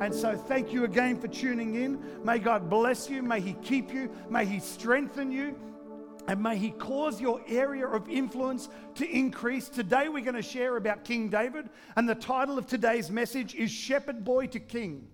And so, thank you again for tuning in. May God bless you. May He keep you. May He strengthen you. And may He cause your area of influence to increase. Today, we're going to share about King David. And the title of today's message is Shepherd Boy to King.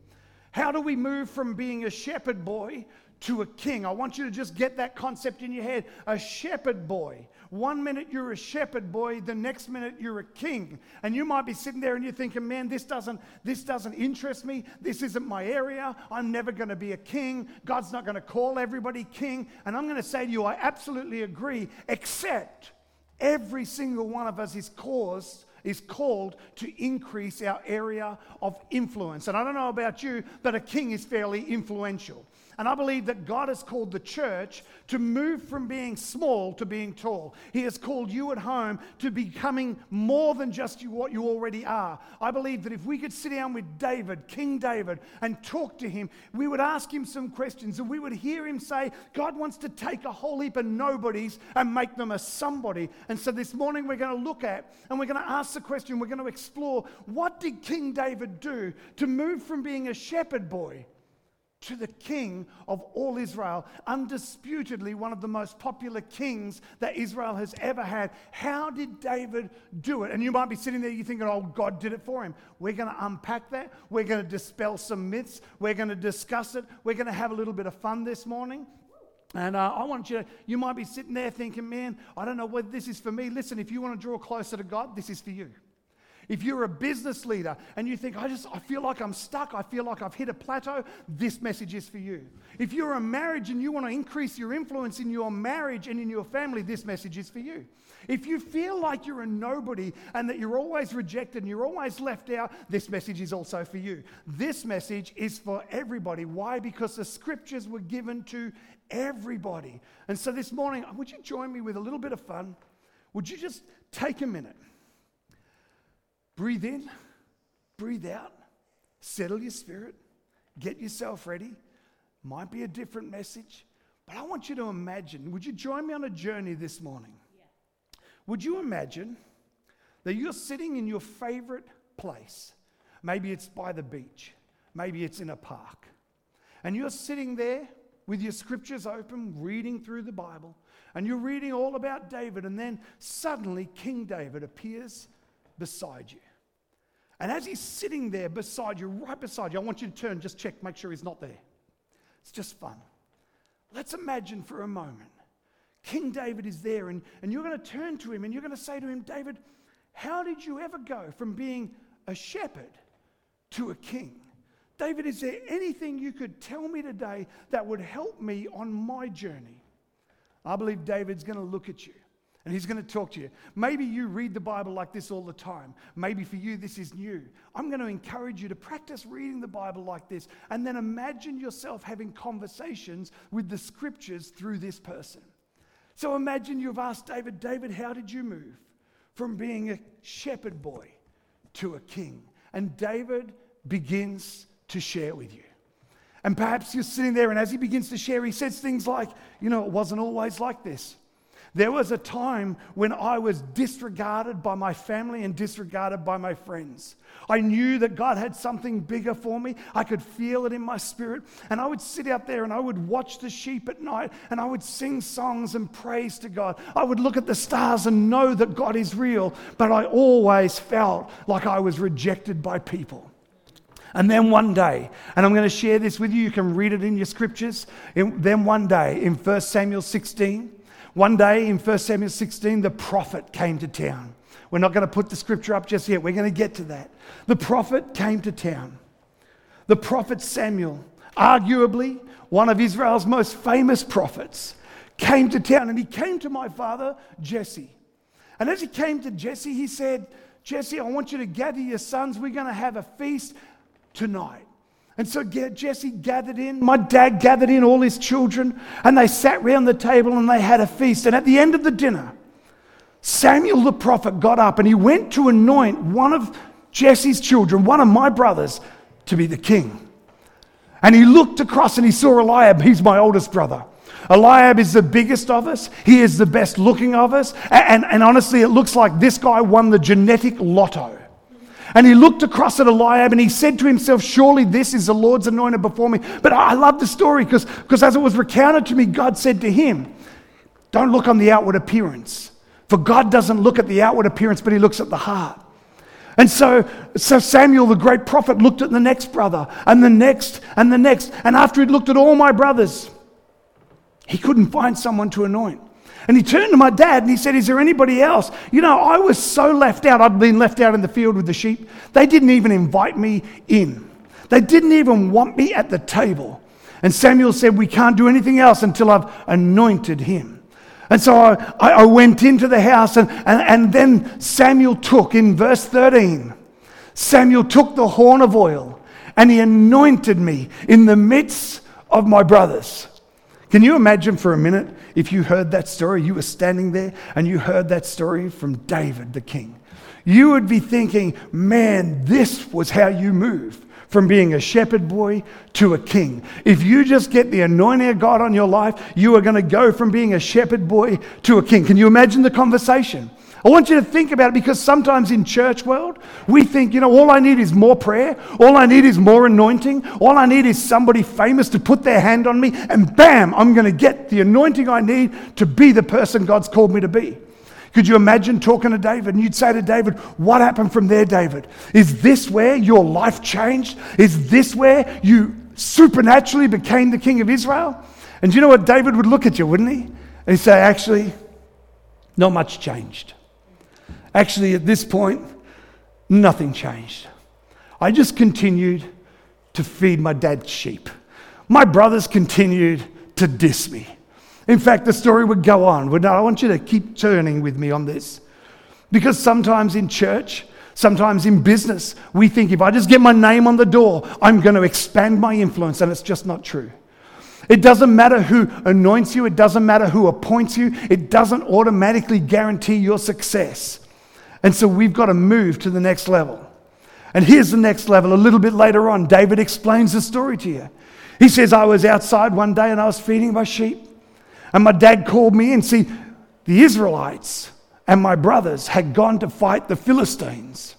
How do we move from being a shepherd boy to a king. I want you to just get that concept in your head. A shepherd boy. One minute you're a shepherd boy, the next minute you're a king. And you might be sitting there and you're thinking, man, this doesn't, this doesn't interest me. This isn't my area. I'm never going to be a king. God's not going to call everybody king. And I'm going to say to you, I absolutely agree, except every single one of us is caused is called to increase our area of influence. And I don't know about you, but a king is fairly influential. And I believe that God has called the church to move from being small to being tall. He has called you at home to becoming more than just what you already are. I believe that if we could sit down with David, King David, and talk to him, we would ask him some questions and we would hear him say, God wants to take a whole heap of nobodies and make them a somebody. And so this morning we're going to look at and we're going to ask the question, we're going to explore what did King David do to move from being a shepherd boy to the king of all Israel, undisputedly one of the most popular kings that Israel has ever had. How did David do it? And you might be sitting there, you're thinking, oh, God did it for him. We're going to unpack that. We're going to dispel some myths. We're going to discuss it. We're going to have a little bit of fun this morning. And uh, I want you to, you might be sitting there thinking, man, I don't know whether this is for me. Listen, if you want to draw closer to God, this is for you. If you're a business leader and you think, I just I feel like I'm stuck, I feel like I've hit a plateau, this message is for you. If you're a marriage and you want to increase your influence in your marriage and in your family, this message is for you. If you feel like you're a nobody and that you're always rejected and you're always left out, this message is also for you. This message is for everybody. Why? Because the scriptures were given to everybody. And so this morning, would you join me with a little bit of fun? Would you just take a minute? Breathe in, breathe out, settle your spirit, get yourself ready. Might be a different message, but I want you to imagine. Would you join me on a journey this morning? Yeah. Would you imagine that you're sitting in your favorite place? Maybe it's by the beach, maybe it's in a park, and you're sitting there with your scriptures open, reading through the Bible, and you're reading all about David, and then suddenly King David appears beside you. And as he's sitting there beside you, right beside you, I want you to turn, just check, make sure he's not there. It's just fun. Let's imagine for a moment King David is there, and, and you're going to turn to him and you're going to say to him, David, how did you ever go from being a shepherd to a king? David, is there anything you could tell me today that would help me on my journey? I believe David's going to look at you and he's going to talk to you. Maybe you read the Bible like this all the time. Maybe for you, this is new. I'm going to encourage you to practice reading the Bible like this and then imagine yourself having conversations with the scriptures through this person. So imagine you've asked David, David, how did you move from being a shepherd boy to a king? And David begins to share with you. And perhaps you're sitting there, and as he begins to share, he says things like, You know, it wasn't always like this. There was a time when I was disregarded by my family and disregarded by my friends. I knew that God had something bigger for me. I could feel it in my spirit. And I would sit out there and I would watch the sheep at night and I would sing songs and praise to God. I would look at the stars and know that God is real, but I always felt like I was rejected by people. And then one day, and I'm going to share this with you, you can read it in your scriptures. then one day in 1 Samuel 16, one day in 1 Samuel 16, the prophet came to town. We're not going to put the scripture up just yet. We're going to get to that. The prophet came to town. The prophet Samuel, arguably one of Israel's most famous prophets, came to town and he came to my father, Jesse. And as he came to Jesse, he said, Jesse, I want you to gather your sons. We're going to have a feast tonight. And so Jesse gathered in, my dad gathered in all his children, and they sat round the table and they had a feast. And at the end of the dinner, Samuel the prophet got up and he went to anoint one of Jesse's children, one of my brothers, to be the king. And he looked across and he saw Eliab, he's my oldest brother. Eliab is the biggest of us. He is the best looking of us. And, and, and honestly, it looks like this guy won the genetic lotto. And he looked across at Eliab and he said to himself, Surely this is the Lord's anointed before me. But I love the story because as it was recounted to me, God said to him, Don't look on the outward appearance. For God doesn't look at the outward appearance, but he looks at the heart. And so, so Samuel, the great prophet, looked at the next brother and the next and the next. And after he'd looked at all my brothers, he couldn't find someone to anoint. And he turned to my dad and he said, Is there anybody else? You know, I was so left out. I'd been left out in the field with the sheep. They didn't even invite me in, they didn't even want me at the table. And Samuel said, We can't do anything else until I've anointed him. And so I, I went into the house, and, and, and then Samuel took, in verse 13, Samuel took the horn of oil and he anointed me in the midst of my brothers. Can you imagine for a minute if you heard that story? You were standing there and you heard that story from David the king. You would be thinking, man, this was how you move from being a shepherd boy to a king. If you just get the anointing of God on your life, you are going to go from being a shepherd boy to a king. Can you imagine the conversation? I want you to think about it because sometimes in church world, we think, you know, all I need is more prayer. All I need is more anointing. All I need is somebody famous to put their hand on me and bam, I'm going to get the anointing I need to be the person God's called me to be. Could you imagine talking to David and you'd say to David, What happened from there, David? Is this where your life changed? Is this where you supernaturally became the king of Israel? And you know what? David would look at you, wouldn't he? And he'd say, Actually, not much changed. Actually, at this point, nothing changed. I just continued to feed my dad's sheep. My brothers continued to diss me. In fact, the story would go on. I want you to keep turning with me on this. Because sometimes in church, sometimes in business, we think if I just get my name on the door, I'm going to expand my influence, and it's just not true. It doesn't matter who anoints you, it doesn't matter who appoints you, it doesn't automatically guarantee your success. And so we've got to move to the next level. And here's the next level. A little bit later on, David explains the story to you. He says, I was outside one day and I was feeding my sheep. And my dad called me and see, the Israelites and my brothers had gone to fight the Philistines.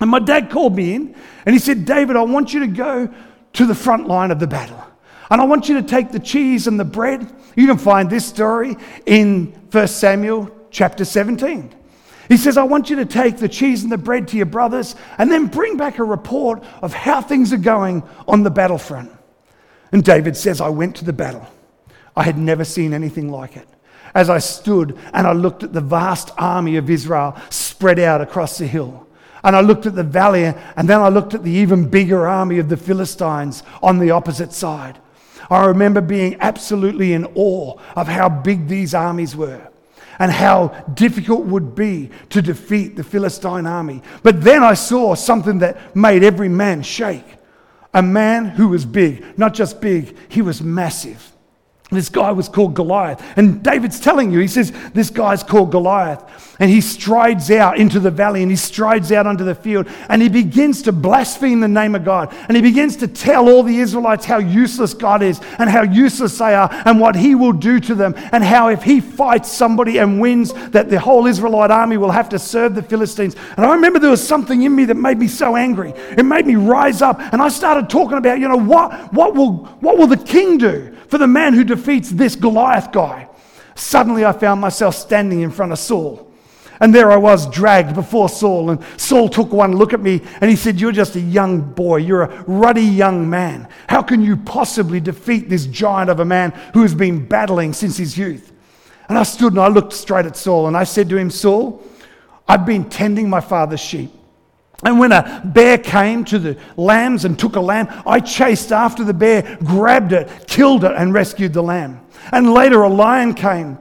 And my dad called me in and he said, David, I want you to go to the front line of the battle. And I want you to take the cheese and the bread. You can find this story in 1 Samuel chapter 17. He says, I want you to take the cheese and the bread to your brothers and then bring back a report of how things are going on the battlefront. And David says, I went to the battle. I had never seen anything like it. As I stood and I looked at the vast army of Israel spread out across the hill, and I looked at the valley, and then I looked at the even bigger army of the Philistines on the opposite side. I remember being absolutely in awe of how big these armies were and how difficult would be to defeat the Philistine army. But then I saw something that made every man shake. A man who was big, not just big, he was massive. This guy was called Goliath. And David's telling you, he says, This guy's called Goliath. And he strides out into the valley and he strides out onto the field and he begins to blaspheme the name of God. And he begins to tell all the Israelites how useless God is and how useless they are and what he will do to them. And how if he fights somebody and wins, that the whole Israelite army will have to serve the Philistines. And I remember there was something in me that made me so angry. It made me rise up and I started talking about, you know, what, what, will, what will the king do? For the man who defeats this Goliath guy. Suddenly I found myself standing in front of Saul. And there I was, dragged before Saul. And Saul took one look at me and he said, You're just a young boy. You're a ruddy young man. How can you possibly defeat this giant of a man who has been battling since his youth? And I stood and I looked straight at Saul and I said to him, Saul, I've been tending my father's sheep. And when a bear came to the lambs and took a lamb, I chased after the bear, grabbed it, killed it, and rescued the lamb. And later a lion came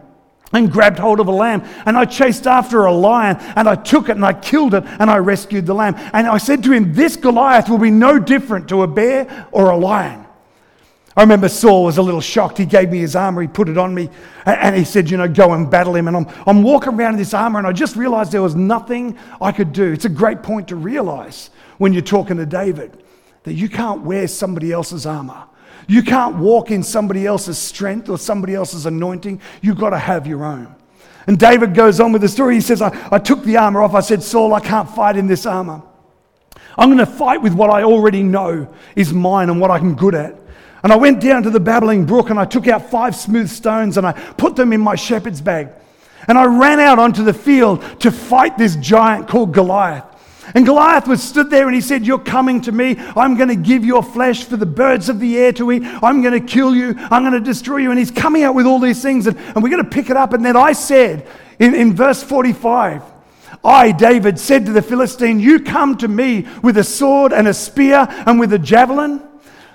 and grabbed hold of a lamb. And I chased after a lion and I took it and I killed it and I rescued the lamb. And I said to him, This Goliath will be no different to a bear or a lion. I remember Saul was a little shocked. He gave me his armor, he put it on me, and he said, You know, go and battle him. And I'm, I'm walking around in this armor, and I just realized there was nothing I could do. It's a great point to realize when you're talking to David that you can't wear somebody else's armor. You can't walk in somebody else's strength or somebody else's anointing. You've got to have your own. And David goes on with the story. He says, I, I took the armor off. I said, Saul, I can't fight in this armor. I'm going to fight with what I already know is mine and what I'm good at. And I went down to the babbling brook and I took out five smooth stones and I put them in my shepherd's bag. And I ran out onto the field to fight this giant called Goliath. And Goliath was stood there and he said, You're coming to me. I'm going to give your flesh for the birds of the air to eat. I'm going to kill you. I'm going to destroy you. And he's coming out with all these things. And, and we're going to pick it up. And then I said in, in verse 45, I, David, said to the Philistine, You come to me with a sword and a spear and with a javelin.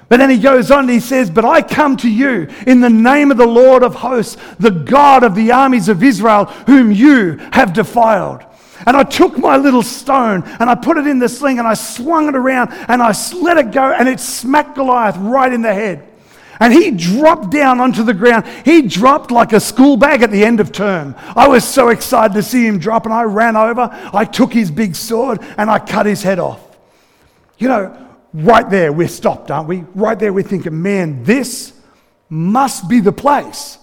But then he goes on and he says, But I come to you in the name of the Lord of hosts, the God of the armies of Israel, whom you have defiled. And I took my little stone and I put it in the sling and I swung it around and I let it go and it smacked Goliath right in the head. And he dropped down onto the ground. He dropped like a school bag at the end of term. I was so excited to see him drop and I ran over. I took his big sword and I cut his head off. You know, right there we're stopped, aren't we? Right there we're thinking, man, this must be the place.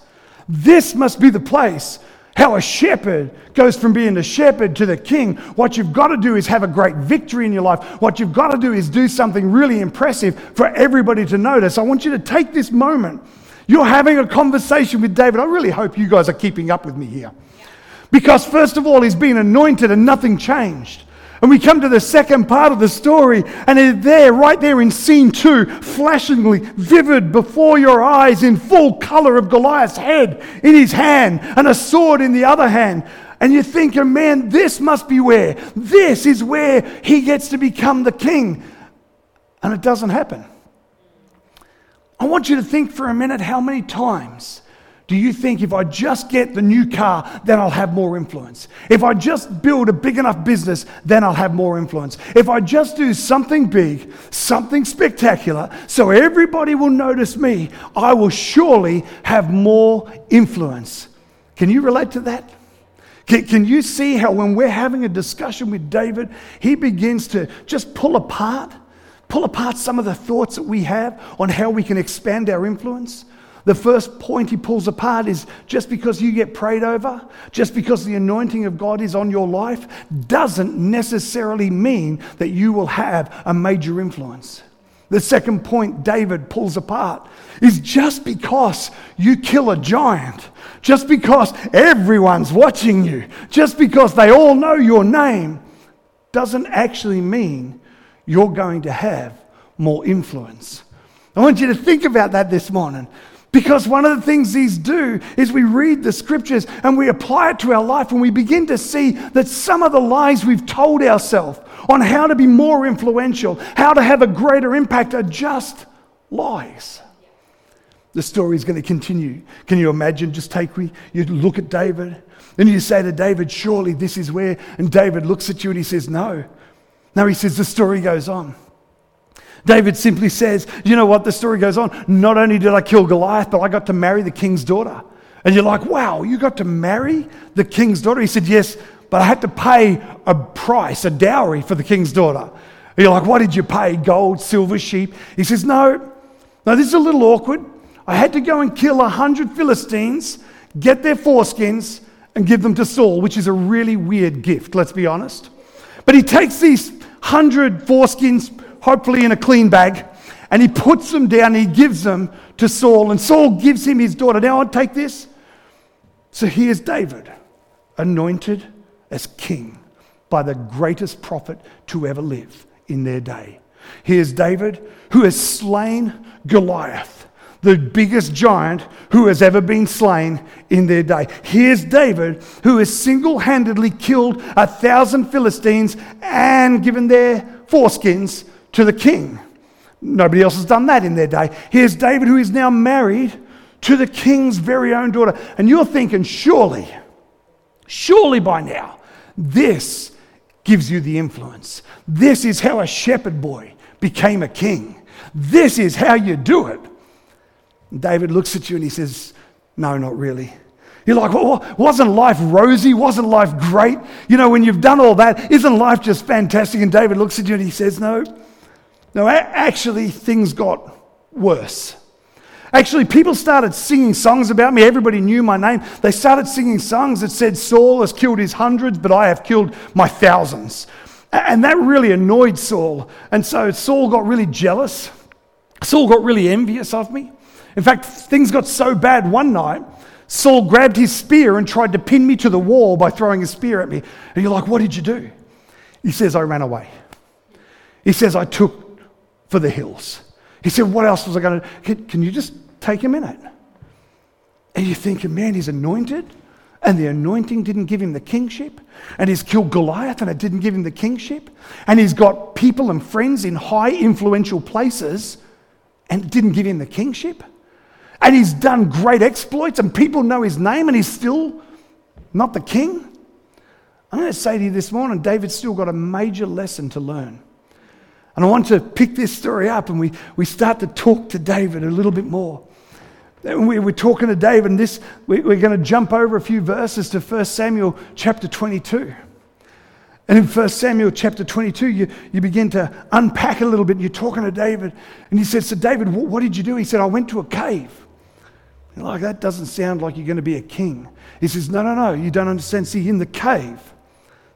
This must be the place how a shepherd goes from being a shepherd to the king. What you've got to do is have a great victory in your life. What you've got to do is do something really impressive for everybody to notice. I want you to take this moment. You're having a conversation with David. I really hope you guys are keeping up with me here. Because, first of all, he's been anointed and nothing changed. And we come to the second part of the story, and it's there, right there in scene two, flashingly vivid before your eyes in full color of Goliath's head in his hand and a sword in the other hand. And you're thinking, man, this must be where, this is where he gets to become the king. And it doesn't happen. I want you to think for a minute how many times do you think if I just get the new car, then I'll have more influence? If I just build a big enough business, then I'll have more influence? If I just do something big, something spectacular, so everybody will notice me, I will surely have more influence. Can you relate to that? Can, you see how when we're having a discussion with David, he begins to just pull apart, pull apart some of the thoughts that we have on how we can expand our influence? The first point he pulls apart is just because you get prayed over, just because the anointing of God is on your life, doesn't necessarily mean that you will have a major influence. The second point David pulls apart is just because you kill a giant, just because everyone's watching you, just because they all know your name, doesn't actually mean you're going to have more influence. I want you to think about that this morning. Because one of the things these do is we read the scriptures and we apply it to our life and we begin to see that some of the lies we've told ourselves on how to be more influential, how to have a greater impact are just lies. The story is going to continue. Can you imagine? Just take me, you look at David and you say to David, Surely this is where. And David looks at you and he says, No. No, he says, The story goes on. David simply says, You know what? The story goes on. Not only did I kill Goliath, but I got to marry the king's daughter. And you're like, Wow, you got to marry the king's daughter? He said, Yes, but I had to pay a price, a dowry for the king's daughter. And you're like, What did you pay? Gold, silver, sheep? He says, No, no, this is a little awkward. I had to go and kill a hundred Philistines, get their foreskins, and give them to Saul, which is a really weird gift, let's be honest. But he takes these hundred foreskins, hopefully in a clean bag, and he puts them down and he gives them to Saul. And Saul gives him his daughter. Now I'll take this. So here's David, anointed as king by the greatest prophet to ever live in their day. Here's David, who has slain Goliath, the biggest giant who has ever been slain in their day. Here's David, who has single handedly killed a thousand Philistines and given their foreskins to the king. Nobody else has done that in their day. Here's David, who is now married to the king's very own daughter. And you're thinking, surely, surely by now, this gives you the influence. This is how a shepherd boy became a king. This is how you do it. David looks at you and he says, No, not really. You're like, well, wasn't life rosy? Wasn't life great? You know, when you've done all that, isn't life just fantastic? And David looks at you and he says, No, no, actually, things got worse. Actually, people started singing songs about me. Everybody knew my name. They started singing songs that said, Saul has killed his hundreds, but I have killed my thousands. And that really annoyed Saul. And so Saul got really jealous. Saul got really envious of me. In fact, things got so bad one night, Saul grabbed his spear and tried to pin me to the wall by throwing a spear at me. And you're like, What did you do? He says, I ran away. He says, I took for the hills. He said, What else was I going to can, can you just take a minute? And you're thinking, Man, he's anointed and the anointing didn't give him the kingship, and he's killed Goliath and it didn't give him the kingship, and he's got people and friends in high influential places and didn't give him the kingship, and he's done great exploits and people know his name and he's still not the king. I'm going to say to you this morning, David's still got a major lesson to learn. And I want to pick this story up and we, we start to talk to David a little bit more. We, are talking to David, and this, we, we're going to jump over a few verses to 1 Samuel chapter 22. And in 1 Samuel chapter 22, you, you begin to unpack a little bit. You're talking to David, and he said, So, David, what, what did you do? He said, I went to a cave. You're like, that doesn't sound like you're going to be a king. He says, No, no, no, you don't understand. See, in the cave,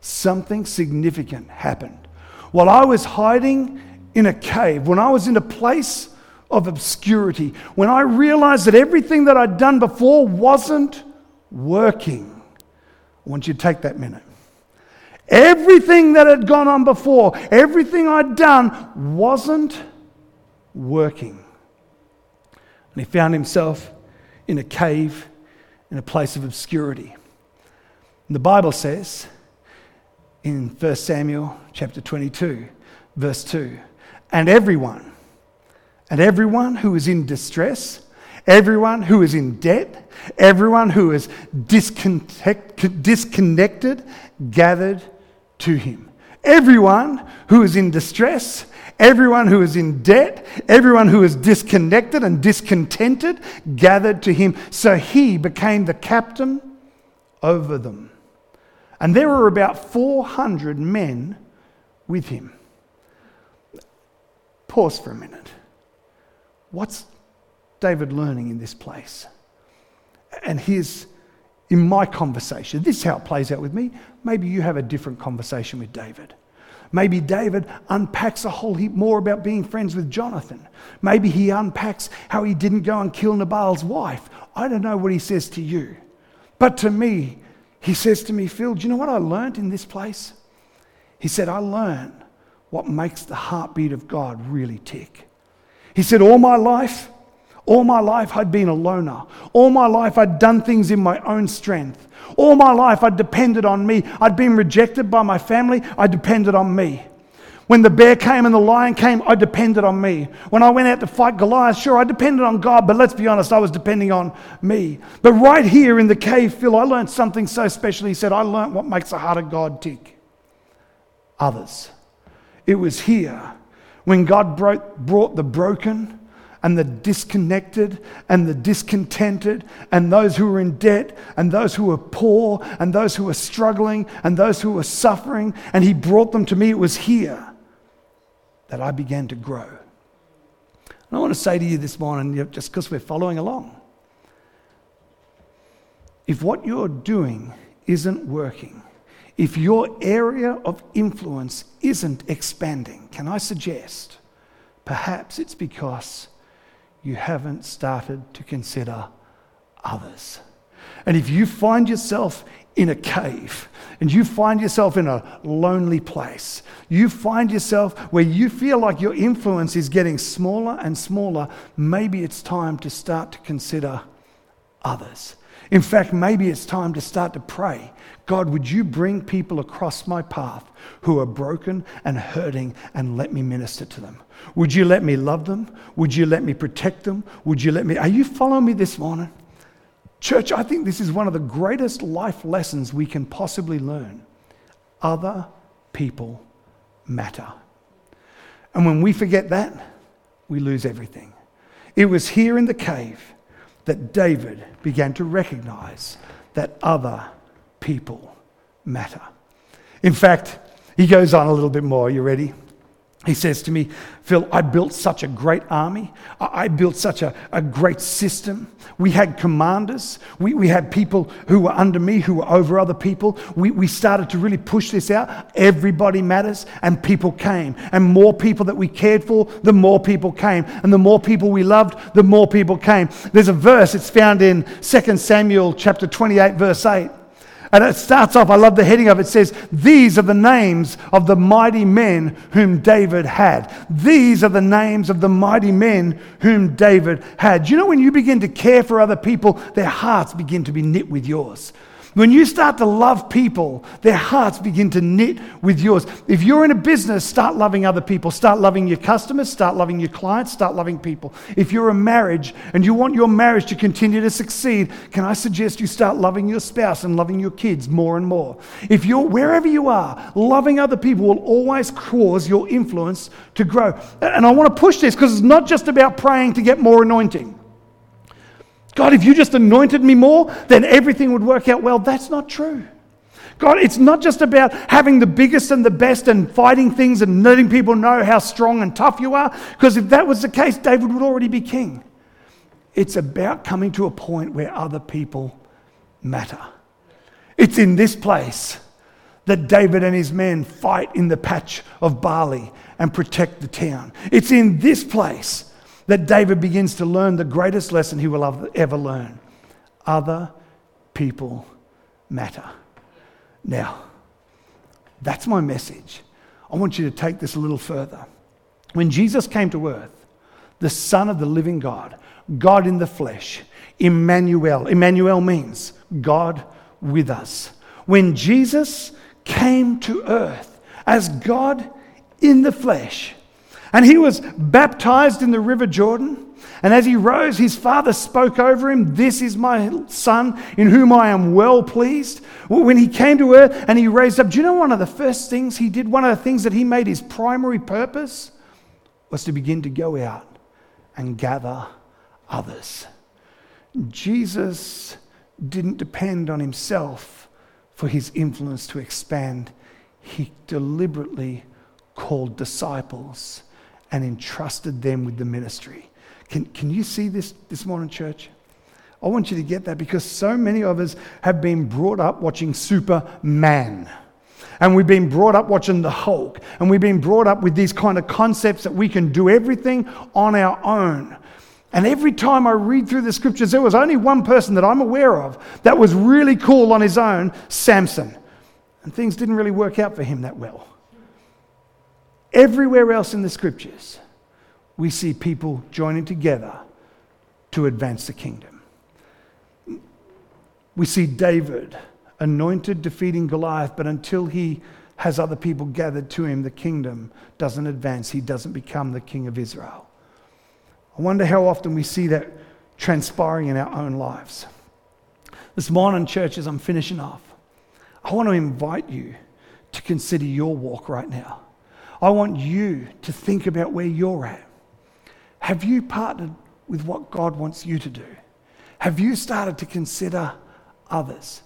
something significant happened. While I was hiding in a cave, when I was in a place of obscurity, when I realized that everything that I'd done before wasn't working. I want you to take that minute. Everything that had gone on before, everything I'd done wasn't working. And he found himself in a cave, in a place of obscurity. And the Bible says in 1 Samuel chapter 22, verse 2 and everyone and everyone who is in distress, everyone who is in debt, everyone who is disconnected gathered to him. Everyone who is in distress, everyone who is in debt, everyone who is disconnected and discontented gathered to him. So he became the captain over them. And there were about 400 men with him. Pause for a minute. What's David learning in this place? And here's in my conversation, this is how it plays out with me. Maybe you have a different conversation with David. Maybe David unpacks a whole heap more about being friends with Jonathan. Maybe he unpacks how he didn't go and kill Nabal's wife. I don't know what he says to you. But to me, he says to me, Phil, do you know what I learned in this place? He said, I learned what makes the heartbeat of God really tick. He said, All my life, all my life I'd been a loner. All my life I'd done things in my own strength. All my life I'd depended on me. I'd been rejected by my family. I depended on me. When the bear came and the lion came, I depended on me. When I went out to fight Goliath, sure, I depended on God, but let's be honest, I was depending on me. But right here in the cave, Phil, I learned something so special. He said, I learned what makes the heart of God tick others. It was here when God brought the broken and the disconnected and the discontented and those who were in debt and those who were poor and those who were struggling and those who were suffering, and He brought them to me, it was here that I began to grow. And I want to say to you this morning, just because we're following along, if what you're doing isn't working, if your area of influence isn't expanding, can I suggest perhaps it's because you haven't started to consider others? And if you find yourself in a cave and you find yourself in a lonely place, you find yourself where you feel like your influence is getting smaller and smaller, maybe it's time to start to consider others. In fact, maybe it's time to start to pray God, would you bring people across my path who are broken and hurting and let me minister to them? Would you let me love them? Would you let me protect them? Would you let me? Are you following me this morning? Church, I think this is one of the greatest life lessons we can possibly learn. Other people matter. And when we forget that, we lose everything. It was here in the cave that David began to recognize that other people matter. In fact, he goes on a little bit more. You ready? He says to me, Phil, I built such a great army. I built such a, a great system. We had commanders. We, we had people who were under me, who were over other people. We, we started to really push this out. Everybody matters, and people came. And more people that we cared for, the more people came. And the more people we loved, the more people came. There's a verse, it's found in 2 Samuel chapter 28, verse 8. And it starts off, I love the heading of it, says, These are the names of the mighty men whom David had. These are the names of the mighty men whom David had. You know when you begin to care for other people, their hearts begin to be knit with yours? When you start to love people, their hearts begin to knit with yours. If you're in a business, start loving other people. Start loving your customers, start loving your clients, start loving people. If you're a marriage and you want your marriage to continue to succeed, can I suggest you start loving your spouse and loving your kids more and more? If you're wherever you are, loving other people will always cause your influence to grow. And I want to push this because it's not just about praying to get more anointing. God, if you just anointed me more, then everything would work out well. That's not true. God, it's not just about having the biggest and the best and fighting things and letting people know how strong and tough you are, because if that was the case, David would already be king. It's about coming to a point where other people matter. It's in this place that David and his men fight in the patch of barley and protect the town. It's in this place that David begins to learn the greatest lesson he will ever learn other people matter. Now, that's my message. I want you to take this a little further. When Jesus came to earth, the Son of the living God, God in the flesh, Emmanuel, Emmanuel means God with us. When Jesus came to earth as God in the flesh, and he was baptized in the river Jordan. And as he rose, his father spoke over him, This is my son in whom I am well pleased. When he came to earth and he raised up, do you know one of the first things he did? One of the things that he made his primary purpose was to begin to go out and gather others. Jesus didn't depend on himself for his influence to expand, he deliberately called disciples and entrusted them with the ministry. Can, can you see this this morning, church? I want you to get that because so many of us have been brought up watching Superman. And we've been brought up watching the Hulk. And we've been brought up with these kind of concepts that we can do everything on our own. And every time I read through the scriptures, there was only one person that I'm aware of that was really cool on his own Samson. And things didn't really work out for him that well. Everywhere else in the scriptures, we see people joining together to advance the kingdom. We see David anointed, defeating Goliath, but until he has other people gathered to him, the kingdom doesn't advance. He doesn't become the king of Israel. I wonder how often we see that transpiring in our own lives. This morning, church, as I'm finishing off, I want to invite you to consider your walk right now. I want you to think about where you're at. Have you partnered with what God wants you to do? Have you started to consider others?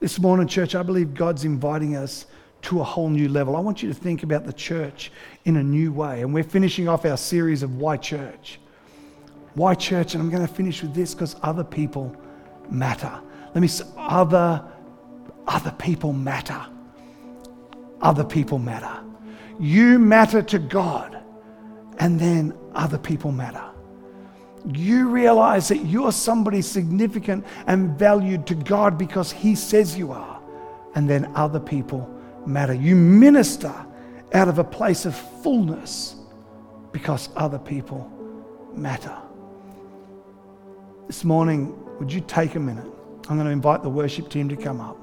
This morning, church, I believe God's inviting us to a whole new level. I want you to think about the church in a new way. And we're finishing off our series of Why Church. Why Church? And I'm going to finish with this because other people matter. Let me say, other, other people matter. Other people matter. You matter to God, and then other people matter. You realize that you're somebody significant and valued to God because He says you are, and then other people matter. You minister out of a place of fullness because other people matter. This morning, would you take a minute? I'm going to invite the worship team to come up.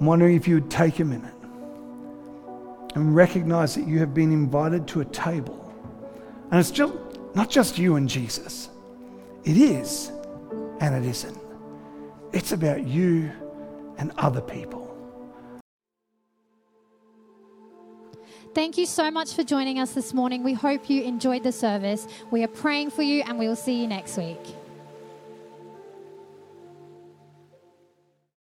I'm wondering if you would take a minute and recognize that you have been invited to a table. And it's just, not just you and Jesus, it is and it isn't. It's about you and other people. Thank you so much for joining us this morning. We hope you enjoyed the service. We are praying for you and we will see you next week.